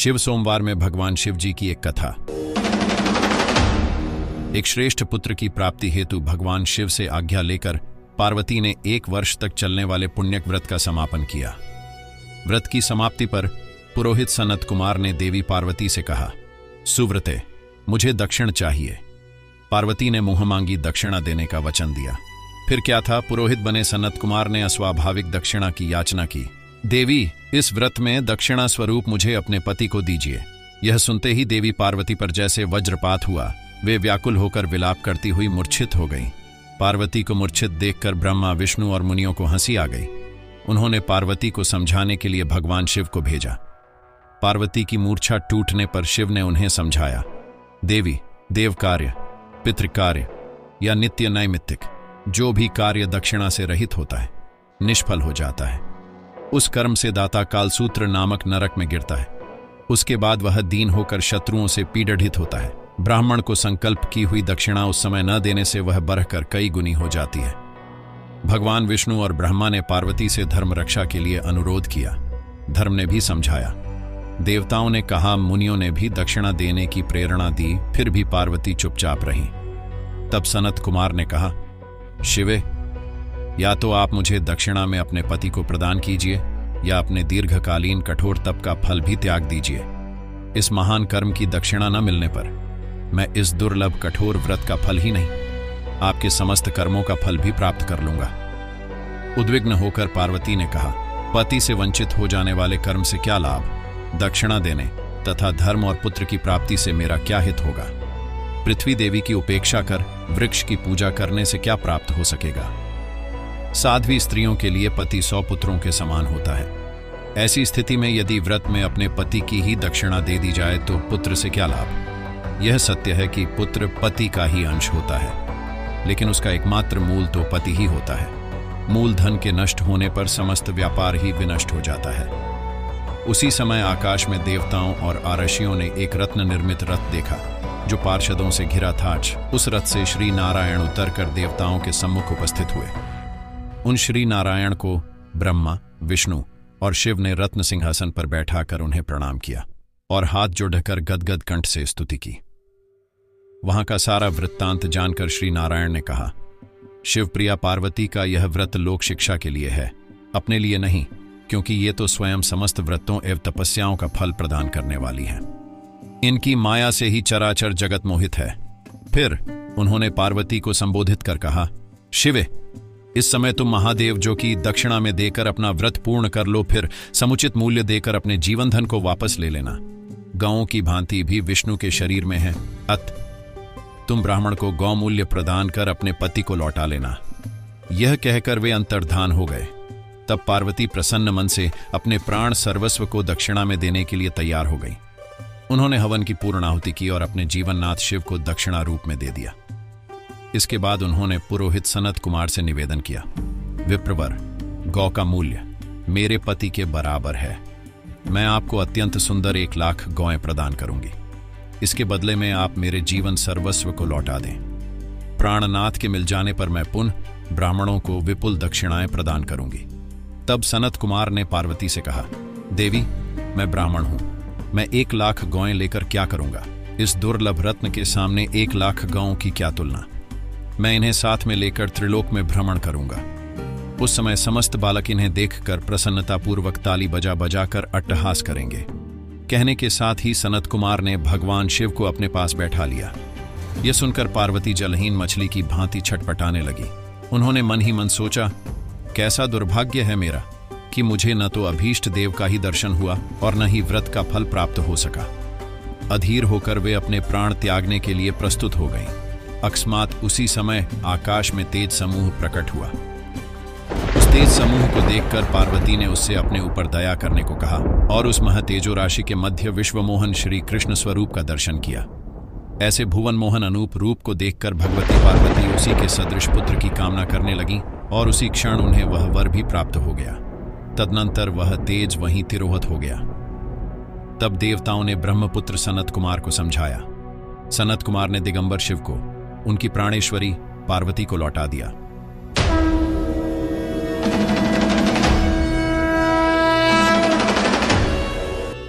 शिव सोमवार में भगवान शिव जी की एक कथा। एक श्रेष्ठ पुत्र की प्राप्ति हेतु भगवान शिव से आज्ञा लेकर पार्वती ने एक वर्ष तक चलने वाले पुण्यक व्रत का समापन किया। व्रत की समाप्ति पर पुरोहित सनत कुमार ने देवी पार्वती से कहा, सुव्रते, मुझे दक्षिण चाहिए। पार्वती ने मुँह मांगी दक्षिणा देने का वचन दिया। फिर क्या था, पुरोहित बने सनत कुमार ने अस्वाभाविक दक्षिणा की याचना की। देवी, इस व्रत में दक्षिणा स्वरूप मुझे अपने पति को दीजिए। यह सुनते ही देवी पार्वती पर जैसे वज्रपात हुआ, वे व्याकुल होकर विलाप करती हुई मूर्छित हो गई। पार्वती को मूर्छित देखकर ब्रह्मा, विष्णु और मुनियों को हँसी आ गई। उन्होंने पार्वती को समझाने के लिए भगवान शिव को भेजा। पार्वती की मूर्छा टूटने पर शिव ने उन्हें समझाया, देवी देव कार्य पितृकार्य या नित्य नैमित्तिक, जो भी कार्य दक्षिणा से रहित होता है, निष्फल हो जाता है। उस कर्म से दाता कालसूत्र नामक नरक में गिरता है। उसके बाद वह दीन होकर शत्रुओं से पीड़ित होता है। ब्राह्मण को संकल्प की हुई दक्षिणा उस समय न देने से वह बढ़कर कई गुनी हो जाती है। भगवान विष्णु और ब्रह्मा ने पार्वती से धर्म रक्षा के लिए अनुरोध किया। धर्म ने भी समझाया। देवताओं ने कहा, मुनियों ने भी दक्षिणा देने की प्रेरणा दी, फिर भी पार्वती चुपचाप रही। तब सनत कुमार ने कहा, शिवे, या तो आप मुझे दक्षिणा में अपने पति को प्रदान कीजिए या अपने दीर्घकालीन कठोर तप का फल भी त्याग दीजिए। इस महान कर्म की दक्षिणा न मिलने पर मैं इस दुर्लभ कठोर व्रत का फल ही नहीं, आपके समस्त कर्मों का फल भी प्राप्त कर लूँगा। उद्विग्न होकर पार्वती ने कहा, पति से वंचित हो जाने वाले कर्म से क्या लाभ? दक्षिणा देने तथा धर्म और पुत्र की प्राप्ति से मेरा क्या हित होगा? पृथ्वी देवी की उपेक्षा कर, वृक्ष की पूजा करने से क्या प्राप्त हो सकेगा? साध्वी स्त्रियों के लिए पति सौ पुत्रों के समान होता है। ऐसी स्थिति में यदि व्रत में अपने पति की ही दक्षिणा दे दी जाए तो पुत्र से क्या लाभ? यह सत्य है कि पुत्र पति का ही अंश होता है। लेकिन उसका एकमात्र मूल तो पति ही होता है। मूल धन के नष्ट होने पर समस्त व्यापार ही विनष्ट हो जाता है। उसी समय आकाश में देवताओं और आरशियों ने एक रत्न निर्मित रथ देखा, जो पार्षदों से घिरा था। उस रथ से श्री नारायण उतरकर देवताओं के सम्मुख उपस्थित हुए। उन श्री नारायण को ब्रह्मा, विष्णु और शिव ने रत्न सिंहासन पर बैठाकर उन्हें प्रणाम किया और हाथ जोड़कर गदगद कंठ से स्तुति की। वहाँ का सारा वृत्तांत जानकर श्री नारायण ने कहा, शिवप्रिया पार्वती का यह व्रत लोक शिक्षा के लिए है, अपने लिए नहीं, क्योंकि ये तो स्वयं समस्त व्रतों एवं तपस्याओं का फल प्रदान करने वाली है। इनकी माया से ही चराचर जगत मोहित है। फिर उन्होंने पार्वती को संबोधित कर कहा, शिवे इस समय तुम महादेव जो कि दक्षिणा में देकर अपना व्रत पूर्ण कर लो, फिर समुचित मूल्य देकर अपने जीवन धन को वापस ले लेना। गाँवों की भांति भी विष्णु के शरीर में है। अत, तुम ब्राह्मण को गौ मूल्य प्रदान कर अपने पति को लौटा लेना। यह कहकर वे अंतर्धान हो गए। तब पार्वती प्रसन्न मन से अपने प्राण सर्वस्व को दक्षिणा में देने के लिए तैयार हो गई। उन्होंने हवन की पूर्ण आहुति की और अपने जीवननाथ शिव को दक्षिणा रूप में दे दिया। इसके बाद उन्होंने पुरोहित सनत कुमार से निवेदन किया, विप्रवर, गौ का मूल्य मेरे पति के बराबर है। मैं आपको अत्यंत सुंदर एक लाख गौएँ प्रदान करूँगी। इसके बदले में आप मेरे जीवन सर्वस्व को लौटा दें। प्राणनाथ के मिल जाने पर मैं पुनः ब्राह्मणों को विपुल दक्षिणाएँ प्रदान करूँगी। तब सनत कुमार ने पार्वती से कहा, देवी, मैं ब्राह्मण हूँ। मैं एक लाख गौएँ लेकर क्या करूँगा? इस दुर्लभ रत्न के सामने एक लाख गाँवों की क्या तुलना? मैं इन्हें साथ में लेकर त्रिलोक में भ्रमण करूँगा। उस समय समस्त बालक इन्हें देखकर प्रसन्नतापूर्वक ताली बजा बजा कर अट्टहास करेंगे। कहने के साथ ही सनत कुमार ने भगवान शिव को अपने पास बैठा लिया। यह सुनकर पार्वती जलहीन मछली की भांति छटपटाने लगी। उन्होंने मन ही मन सोचा, कैसा दुर्भाग्य है मेरा कि मुझे न तो अभीष्ट देव का ही दर्शन हुआ और न ही व्रत का फल प्राप्त हो सका। अधीर होकर वे अपने प्राण त्यागने के लिए प्रस्तुत हो गईं। अकस्मात उसी समय आकाश में तेज समूह प्रकट हुआ। उस तेज समूह को देखकर पार्वती ने उससे अपने ऊपर दया करने को कहा और उस महतेजो राशि के मध्य विश्वमोहन श्री कृष्ण स्वरूप का दर्शन किया। ऐसे भुवन मोहन अनूप रूप को देखकर भगवती पार्वती उसी के सदृश पुत्र की कामना करने लगी और उसी क्षण उन्हें वह वर भी प्राप्त हो गया। तदनंतर वह तेज वहीं तिरोहत हो गया। तब देवताओं ने ब्रह्मपुत्र सनत कुमार को समझाया। सनत कुमार ने दिगंबर शिव को उनकी प्राणेश्वरी पार्वती को लौटा दिया।